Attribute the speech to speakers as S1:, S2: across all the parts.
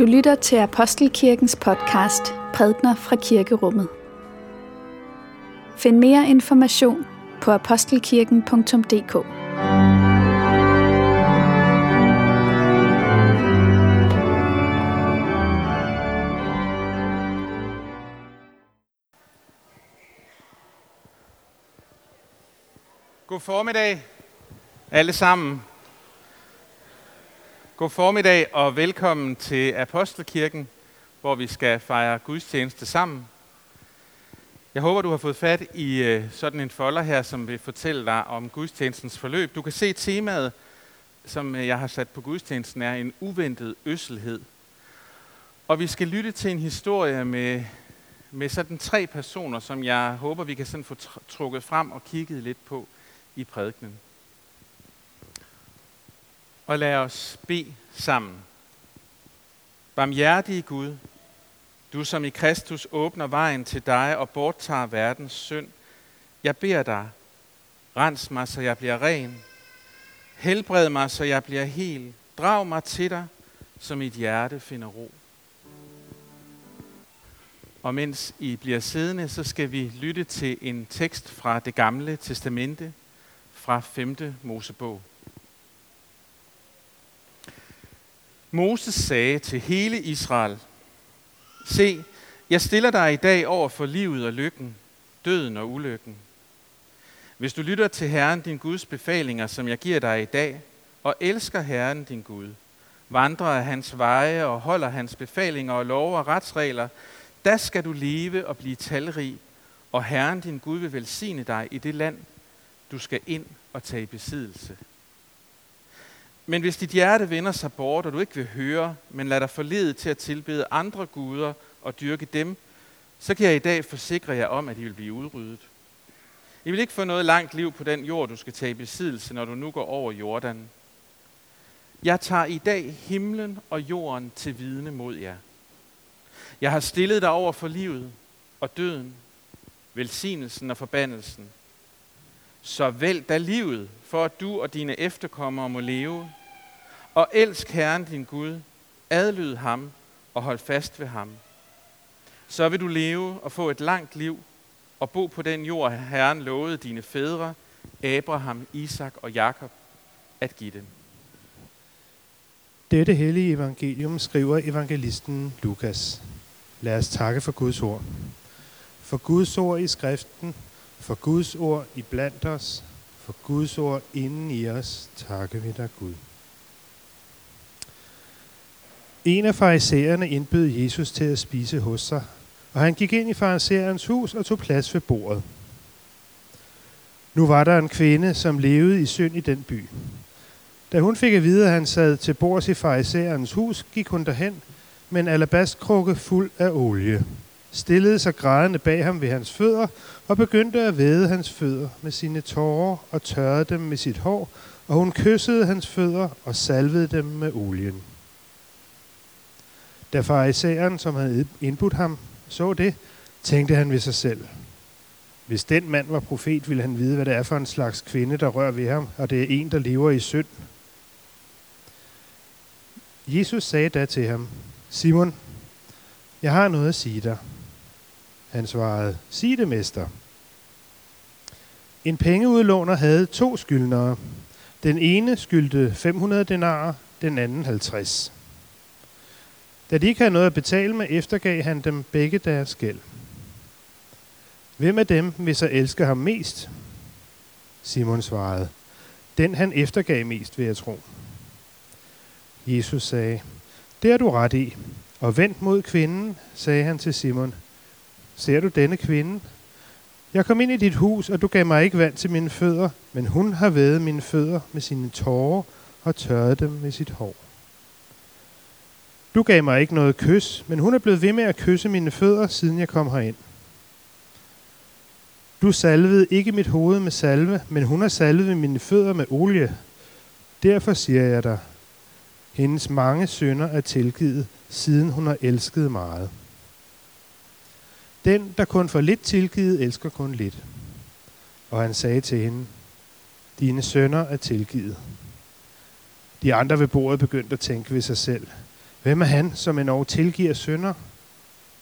S1: Du lytter til Apostelkirkens podcast Prædner fra Kirkerummet. Find mere information på apostelkirken.dk.
S2: God formiddag alle sammen. God formiddag og velkommen til Apostelkirken, hvor vi skal fejre gudstjeneste sammen. Jeg håber, du har fået fat i øh, sådan en folder her, som vil fortælle dig om gudstjenestens forløb. Du kan se temaet, som øh, jeg har sat på gudstjenesten, er en uventet øsselhed. Og vi skal lytte til en historie med, med sådan tre personer, som jeg håber, vi kan sådan få trukket frem og kigget lidt på i prædikenen. Og lad os bede sammen. Barmhjertige Gud, du som i Kristus åbner vejen til dig og borttager verdens synd, jeg beder dig, rens mig, så jeg bliver ren. Helbred mig, så jeg bliver hel. Drag mig til dig, så mit hjerte finder ro. Og mens I bliver siddende, så skal vi lytte til en tekst fra det gamle testamente, fra 5. Mosebog. Moses sagde til hele Israel, Se, jeg stiller dig i dag over for livet og lykken, døden og ulykken. Hvis du lytter til Herren din Guds befalinger, som jeg giver dig i dag, og elsker Herren din Gud, vandrer af hans veje og holder hans befalinger og lov og retsregler, da skal du leve og blive talrig, og Herren din Gud vil velsigne dig i det land, du skal ind og tage i besiddelse. Men hvis dit hjerte vender sig bort, og du ikke vil høre, men lader dig forlede til at tilbede andre guder og dyrke dem, så kan jeg i dag forsikre jer om, at I vil blive udryddet. I vil ikke få noget langt liv på den jord, du skal tage i besiddelse, når du nu går over Jordan. Jeg tager i dag himlen og jorden til vidne mod jer. Jeg har stillet dig over for livet og døden, velsignelsen og forbandelsen. Så vælg da livet, for at du og dine efterkommere må leve, og elsk Herren din Gud, adlyd ham og hold fast ved ham. Så vil du leve og få et langt liv og bo på den jord, Herren lovede dine fædre, Abraham, Isak og Jakob, at give dem.
S3: Dette hellige evangelium skriver evangelisten Lukas. Lad os takke for Guds ord. For Guds ord i skriften, for Guds ord i blandt os, for Guds ord inden i os, takke vi dig Gud. En af farisæerne indbød Jesus til at spise hos sig, og han gik ind i farisæerens hus og tog plads ved bordet. Nu var der en kvinde, som levede i synd i den by. Da hun fik at vide, at han sad til bords i farisæerens hus, gik hun derhen med en alabastkrukke fuld af olie, stillede sig grædende bag ham ved hans fødder og begyndte at væde hans fødder med sine tårer og tørrede dem med sit hår, og hun kyssede hans fødder og salvede dem med olien. Da farisæeren, som havde indbudt ham, så det, tænkte han ved sig selv. Hvis den mand var profet, ville han vide, hvad det er for en slags kvinde, der rører ved ham, og det er en, der lever i synd. Jesus sagde da til ham, Simon, jeg har noget at sige dig. Han svarede, sig det, mester. En pengeudlåner havde to skyldnere. Den ene skyldte 500 denarer, den anden 50. Da de ikke havde noget at betale med, eftergav han dem begge deres gæld. Hvem af dem vil så elske ham mest? Simon svarede, den han eftergav mest, vil jeg tro. Jesus sagde, det er du ret i, og vendt mod kvinden, sagde han til Simon, ser du denne kvinde? Jeg kom ind i dit hus, og du gav mig ikke vand til mine fødder, men hun har været mine fødder med sine tårer og tørret dem med sit hår. Du gav mig ikke noget kys, men hun er blevet ved med at kysse mine fødder, siden jeg kom herind. Du salvede ikke mit hoved med salve, men hun har salvet mine fødder med olie. Derfor siger jeg dig, hendes mange sønder er tilgivet, siden hun har elsket meget. Den, der kun får lidt tilgivet, elsker kun lidt. Og han sagde til hende, dine sønder er tilgivet. De andre ved bordet begyndte at tænke ved sig selv, Hvem er han, som endnu tilgiver synder?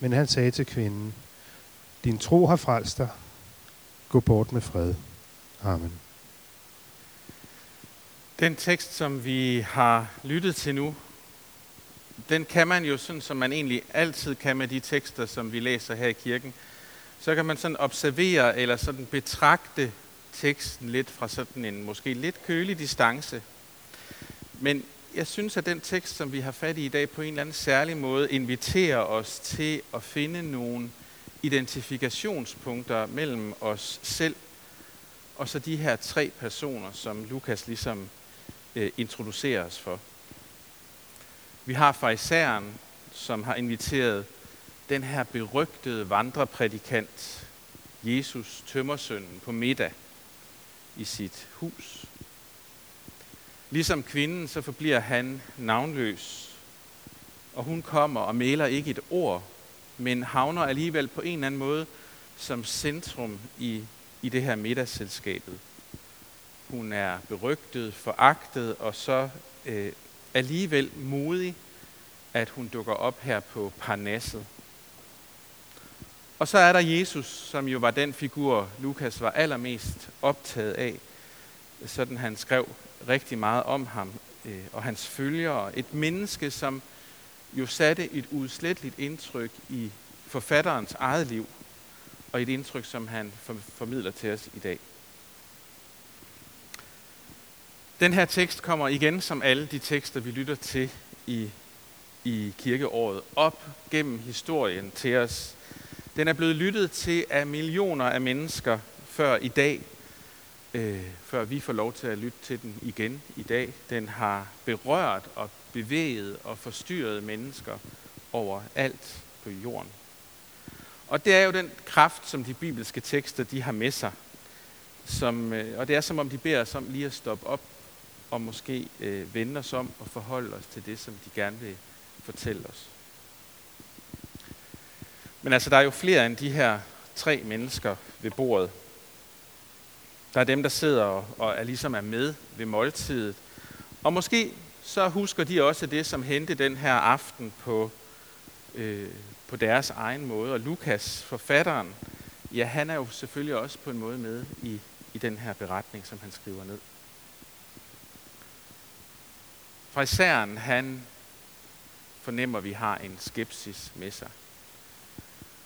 S3: Men han sagde til kvinden, din tro har frelst dig. Gå bort med fred. Amen.
S2: Den tekst, som vi har lyttet til nu, den kan man jo sådan, som man egentlig altid kan med de tekster, som vi læser her i kirken. Så kan man sådan observere eller sådan betragte teksten lidt fra sådan en måske lidt kølig distance. Men jeg synes, at den tekst, som vi har fat i i dag, på en eller anden særlig måde inviterer os til at finde nogle identifikationspunkter mellem os selv og så de her tre personer, som Lukas ligesom øh, introducerer os for. Vi har farisæeren, som har inviteret den her berygtede vandreprædikant, Jesus tømmersønnen, på middag i sit hus. Ligesom kvinden, så forbliver han navnløs, og hun kommer og maler ikke et ord, men havner alligevel på en eller anden måde som centrum i, i det her middagsselskabet. Hun er berygtet, foragtet, og så øh, alligevel modig, at hun dukker op her på Parnasset. Og så er der Jesus, som jo var den figur, Lukas var allermest optaget af. Sådan han skrev rigtig meget om ham øh, og hans følgere. Et menneske, som jo satte et udsletteligt indtryk i forfatterens eget liv, og et indtryk, som han formidler til os i dag. Den her tekst kommer igen, som alle de tekster, vi lytter til i, i kirkeåret, op gennem historien til os. Den er blevet lyttet til af millioner af mennesker før i dag, øh, før vi får lov til at lytte til den igen i dag. Den har berørt og bevæget og forstyrret mennesker over alt på jorden. Og det er jo den kraft, som de bibelske tekster de har med sig. Som, øh, og det er som om de beder os om lige at stoppe op og måske øh, vende os om og forholde os til det, som de gerne vil fortælle os. Men altså, der er jo flere end de her tre mennesker ved bordet. Der er dem, der sidder og, og er ligesom er med ved måltidet. Og måske så husker de også det, som hente den her aften på, øh, på deres egen måde. Og Lukas, forfatteren, ja, han er jo selvfølgelig også på en måde med i, i den her beretning, som han skriver ned. Fra han fornemmer, at vi har en skepsis med sig.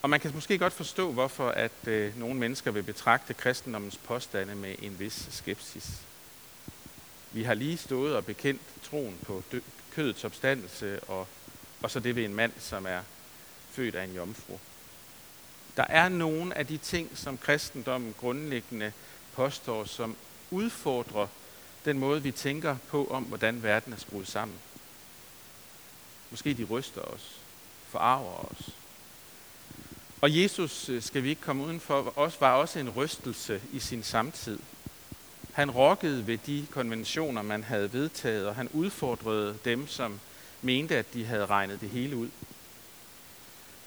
S2: Og man kan måske godt forstå, hvorfor at øh, nogle mennesker vil betragte kristendommens påstande med en vis skepsis. Vi har lige stået og bekendt troen på dø- kødets opstandelse, og, og så det ved en mand, som er født af en jomfru. Der er nogle af de ting, som kristendommen grundlæggende påstår, som udfordrer den måde, vi tænker på om, hvordan verden er skruet sammen. Måske de ryster os, forarver os. Og Jesus, øh, skal vi ikke komme udenfor, også, var også en rystelse i sin samtid. Han rokkede ved de konventioner, man havde vedtaget, og han udfordrede dem, som mente, at de havde regnet det hele ud.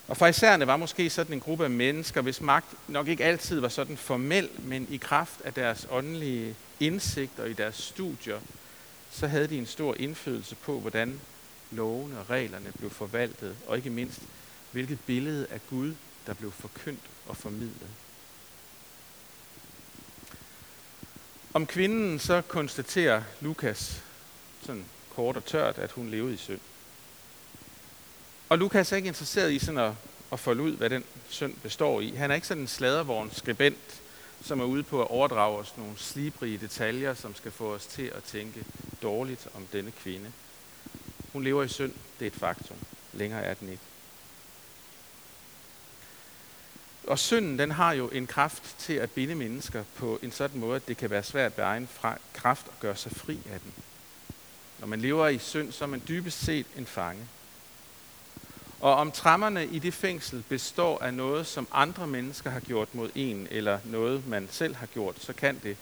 S2: Og farisæerne var måske sådan en gruppe af mennesker, hvis magt nok ikke altid var sådan formel, men i kraft af deres åndelige indsigt og i deres studier, så havde de en stor indflydelse på, hvordan lovene og reglerne blev forvaltet, og ikke mindst, hvilket billede af Gud, der blev forkyndt og formidlet. Om kvinden så konstaterer Lukas sådan kort og tørt, at hun levede i synd. Og Lukas er ikke interesseret i sådan at, at folde ud, hvad den synd består i. Han er ikke sådan en sladervogn skribent, som er ude på at overdrage os nogle slibrige detaljer, som skal få os til at tænke dårligt om denne kvinde. Hun lever i synd, det er et faktum. Længere er den ikke. Og synden, den har jo en kraft til at binde mennesker på en sådan måde, at det kan være svært ved egen kraft at gøre sig fri af den. Når man lever i synd, så er man dybest set en fange. Og om trammerne i det fængsel består af noget, som andre mennesker har gjort mod en, eller noget, man selv har gjort, så kan det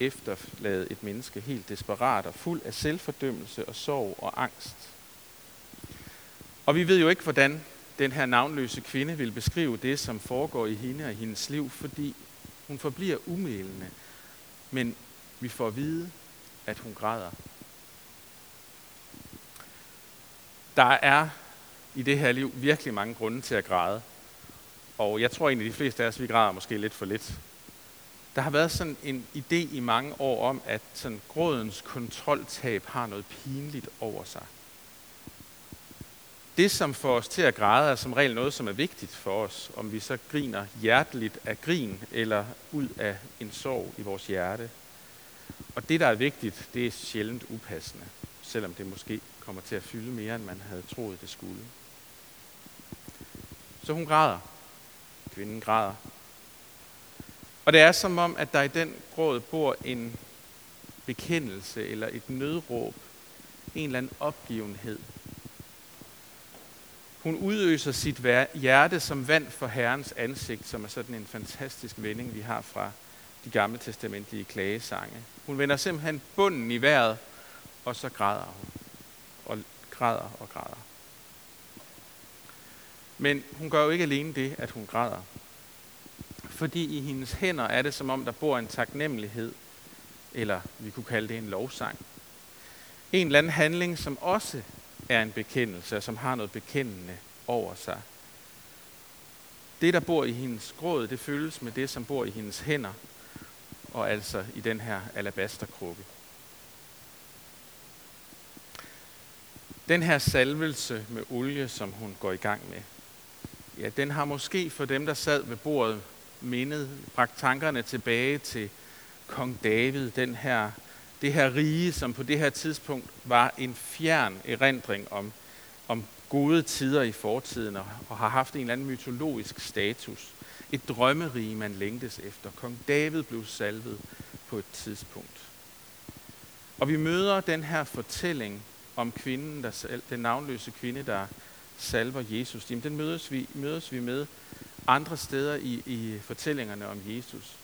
S2: efterlade et menneske helt desperat og fuld af selvfordømmelse og sorg og angst. Og vi ved jo ikke, hvordan den her navnløse kvinde vil beskrive det, som foregår i hende og i hendes liv, fordi hun forbliver umælende. Men vi får at vide, at hun græder Der er i det her liv virkelig mange grunde til at græde. Og jeg tror egentlig, de fleste af os, vi græder måske lidt for lidt. Der har været sådan en idé i mange år om, at sådan grådens kontroltab har noget pinligt over sig. Det, som får os til at græde, er som regel noget, som er vigtigt for os. Om vi så griner hjerteligt af grin, eller ud af en sorg i vores hjerte. Og det, der er vigtigt, det er sjældent upassende, selvom det måske kommer til at fylde mere, end man havde troet, det skulle. Så hun græder. Kvinden græder. Og det er som om, at der i den gråd bor en bekendelse eller et nødråb, en eller anden opgivenhed. Hun udøser sit hjerte som vand for Herrens ansigt, som er sådan en fantastisk vending, vi har fra de gamle testamentlige klagesange. Hun vender simpelthen bunden i vejret, og så græder hun. Og græder og græder. Men hun gør jo ikke alene det, at hun græder. Fordi i hendes hænder er det som om, der bor en taknemmelighed, eller vi kunne kalde det en lovsang. En eller anden handling, som også er en bekendelse, som har noget bekendende over sig. Det, der bor i hendes gråd, det føles med det, som bor i hendes hænder, og altså i den her alabasterkrukke. Den her salvelse med olie, som hun går i gang med, ja, den har måske for dem, der sad ved bordet, mindet, bragt tankerne tilbage til kong David, den her, det her rige, som på det her tidspunkt var en fjern erindring om, om gode tider i fortiden, og, og har haft en eller anden mytologisk status. Et drømmerige, man længtes efter. Kong David blev salvet på et tidspunkt. Og vi møder den her fortælling om kvinden, der, den navnløse kvinde, der salver Jesus. Jamen, den mødes vi, mødes vi med andre steder i, i fortællingerne om Jesus.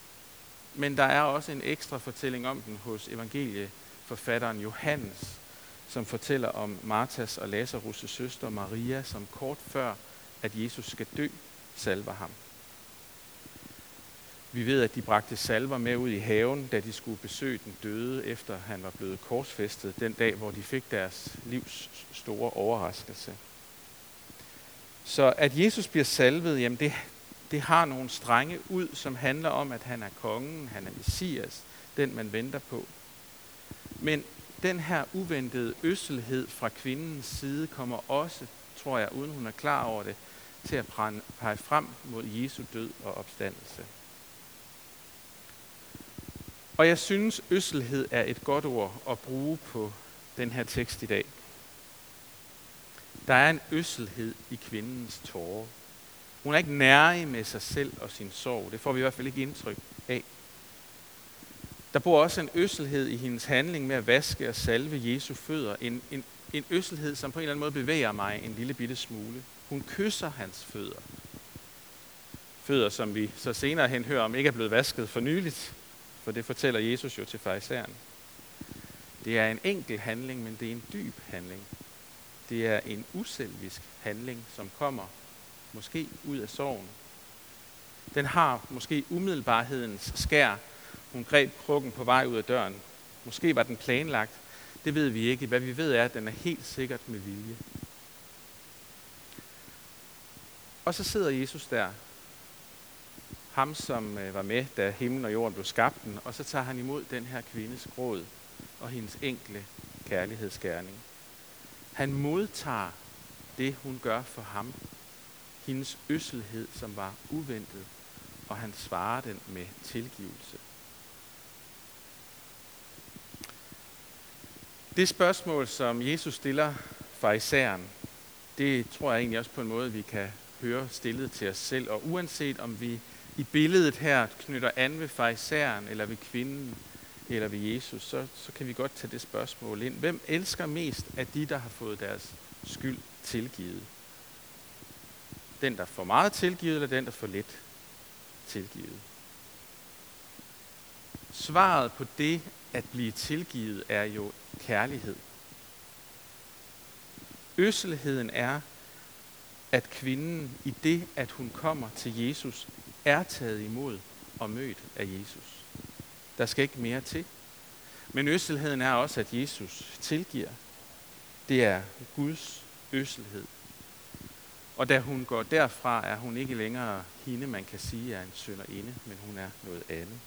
S2: Men der er også en ekstra fortælling om den hos evangelieforfatteren Johannes, som fortæller om Martas og Lazarus' søster Maria, som kort før, at Jesus skal dø, salver ham. Vi ved, at de bragte salver med ud i haven, da de skulle besøge den døde, efter han var blevet korsfæstet, den dag, hvor de fik deres livs store overraskelse. Så at Jesus bliver salvet, jamen det, det har nogle strenge ud, som handler om, at han er kongen, han er messias, den man venter på. Men den her uventede øsselhed fra kvindens side kommer også, tror jeg, uden hun er klar over det, til at pege frem mod Jesu død og opstandelse. Og jeg synes, øsselhed er et godt ord at bruge på den her tekst i dag. Der er en øsselhed i kvindens tårer. Hun er ikke nærig med sig selv og sin sorg. Det får vi i hvert fald ikke indtryk af. Der bor også en øsselhed i hendes handling med at vaske og salve Jesu fødder. En, en, en øsselhed, som på en eller anden måde bevæger mig en lille bitte smule. Hun kysser hans fødder. Fødder, som vi så senere hen hører om, ikke er blevet vasket for nyligt. For det fortæller Jesus jo til farisæeren. Det er en enkel handling, men det er en dyb handling. Det er en uselvisk handling, som kommer måske ud af sorgen. Den har måske umiddelbarhedens skær. Hun greb krukken på vej ud af døren. Måske var den planlagt. Det ved vi ikke. Hvad vi ved er, at den er helt sikkert med vilje. Og så sidder Jesus der. Ham, som øh, var med, da himlen og jorden blev skabt, og så tager han imod den her kvindes gråd og hendes enkle kærlighedsgærning. Han modtager det, hun gør for ham. Hendes øsselhed, som var uventet, og han svarer den med tilgivelse. Det spørgsmål, som Jesus stiller farisæeren, det tror jeg egentlig også på en måde, vi kan høre stillet til os selv. Og uanset om vi i billedet her knytter an ved farisæeren, eller ved kvinden, eller ved Jesus, så, så kan vi godt tage det spørgsmål ind. Hvem elsker mest af de, der har fået deres skyld tilgivet? Den, der får meget tilgivet, eller den, der får lidt tilgivet? Svaret på det at blive tilgivet er jo kærlighed. Øsselheden er, at kvinden i det, at hun kommer til Jesus, er taget imod og mødt af Jesus. Der skal ikke mere til. Men øsselheden er også, at Jesus tilgiver. Det er Guds øsselhed. Og da hun går derfra, er hun ikke længere hende, man kan sige er en sønderinde, men hun er noget andet.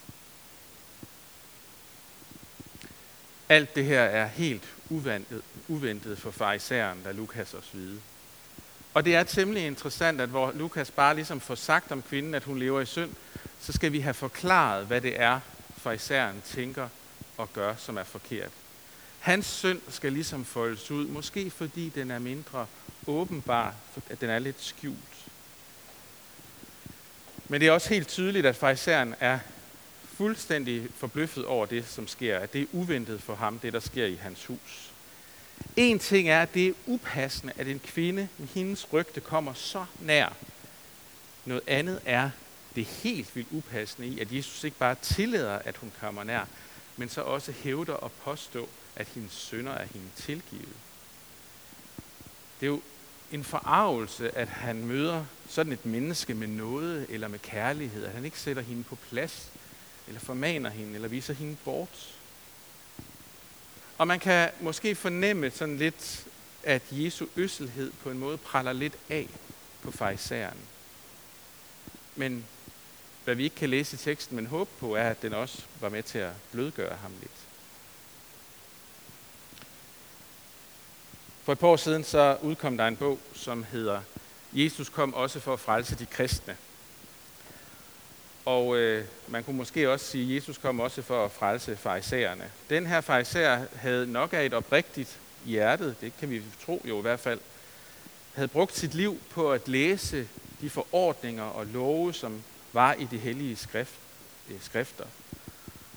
S2: Alt det her er helt uventet, uventet for farisæren, der Lukas os vide. Og det er temmelig interessant, at hvor Lukas bare ligesom får sagt om kvinden, at hun lever i synd, så skal vi have forklaret, hvad det er, farisæren tænker og gør, som er forkert. Hans synd skal ligesom foldes ud, måske fordi den er mindre åbenbar, at den er lidt skjult. Men det er også helt tydeligt, at farisæeren er fuldstændig forbløffet over det, som sker. At det er uventet for ham, det der sker i hans hus. En ting er, at det er upassende, at en kvinde med hendes rygte kommer så nær. Noget andet er det helt vildt upassende i, at Jesus ikke bare tillader, at hun kommer nær, men så også hævder og påstå, at hendes sønder er hende tilgivet. Det er jo en forarvelse, at han møder sådan et menneske med noget eller med kærlighed, at han ikke sætter hende på plads, eller formaner hende, eller viser hende bort. Og man kan måske fornemme sådan lidt, at Jesu øsselhed på en måde praller lidt af på farisæeren. Men hvad vi ikke kan læse i teksten, men håbe på, er, at den også var med til at blødgøre ham lidt. For et par år siden så udkom der en bog, som hedder Jesus kom også for at frelse de kristne. Og øh, man kunne måske også sige, at Jesus kom også for at frelse farisæerne. Den her farisæer havde nok af et oprigtigt hjertet, det kan vi tro jo i hvert fald, havde brugt sit liv på at læse de forordninger og love, som var i de hellige skrift, øh, skrifter.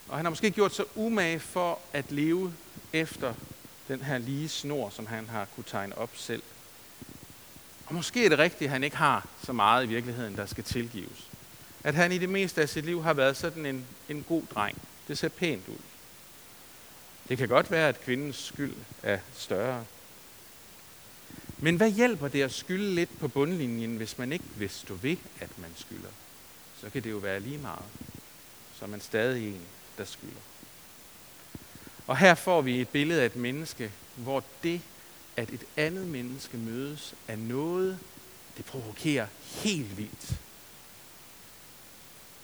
S2: Og han har måske gjort sig umage for at leve efter den her lige snor, som han har kunne tegne op selv. Og måske er det rigtigt, at han ikke har så meget i virkeligheden, der skal tilgives. At han i det meste af sit liv har været sådan en, en god dreng. Det ser pænt ud. Det kan godt være, at kvindens skyld er større. Men hvad hjælper det at skylde lidt på bundlinjen, hvis man ikke vil stå ved, at man skylder? Så kan det jo være lige meget. Så er man stadig en, der skylder. Og her får vi et billede af et menneske, hvor det, at et andet menneske mødes, af noget, det provokerer helt vildt.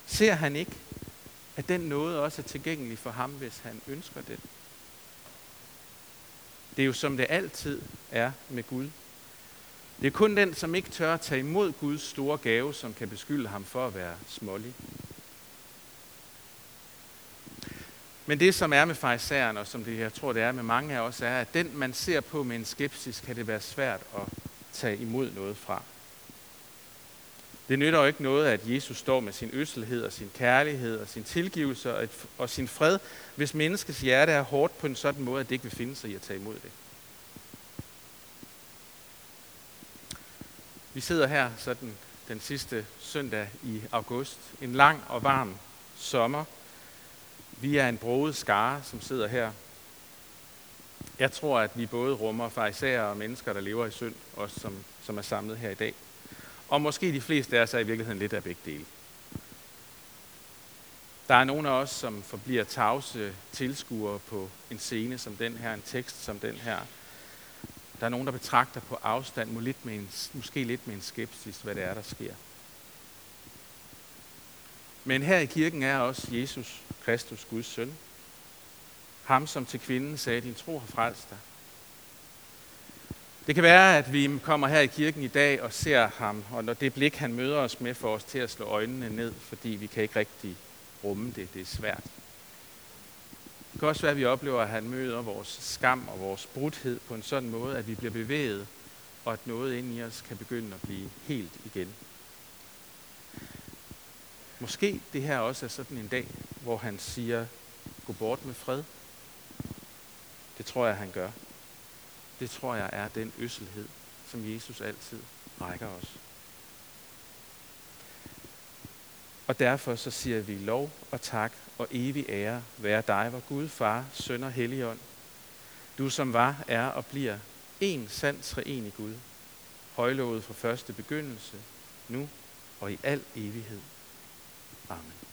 S2: Ser han ikke, at den noget også er tilgængelig for ham, hvis han ønsker det? Det er jo som det altid er med Gud. Det er kun den, som ikke tør at tage imod Guds store gave, som kan beskylde ham for at være smålig. Men det, som er med farisæeren, og som det, jeg tror, det er med mange af os, er, at den, man ser på med en skepsis, kan det være svært at tage imod noget fra. Det nytter jo ikke noget, at Jesus står med sin øsselhed og sin kærlighed og sin tilgivelse og, et, og sin fred, hvis menneskets hjerte er hårdt på en sådan måde, at det ikke vil finde sig i at tage imod det. Vi sidder her sådan den sidste søndag i august. En lang og varm sommer. Vi er en broet skare, som sidder her. Jeg tror, at vi både rummer farisæer og mennesker, der lever i synd, os som, som er samlet her i dag. Og måske de fleste af os er i virkeligheden lidt af begge dele. Der er nogle af os, som forbliver tavse tilskuere på en scene som den her, en tekst som den her. Der er nogen, der betragter på afstand, lidt med en, måske lidt med en skepsis, hvad det er, der sker. Men her i kirken er også Jesus Kristus, Guds søn. Ham, som til kvinden sagde, din tro har frelst dig. Det kan være, at vi kommer her i kirken i dag og ser ham, og når det blik, han møder os med, får os til at slå øjnene ned, fordi vi kan ikke rigtig rumme det. Det er svært. Det kan også være, at vi oplever, at han møder vores skam og vores brudhed på en sådan måde, at vi bliver bevæget, og at noget inde i os kan begynde at blive helt igen. Måske det her også er sådan en dag, hvor han siger, gå bort med fred. Det tror jeg, han gør det tror jeg er den øsselhed, som Jesus altid rækker os. Og derfor så siger vi lov og tak og evig ære være dig, hvor Gud, Far, Søn og Helligånd. Du som var, er og bliver en sand treenig Gud, højlovet fra første begyndelse, nu og i al evighed. Amen.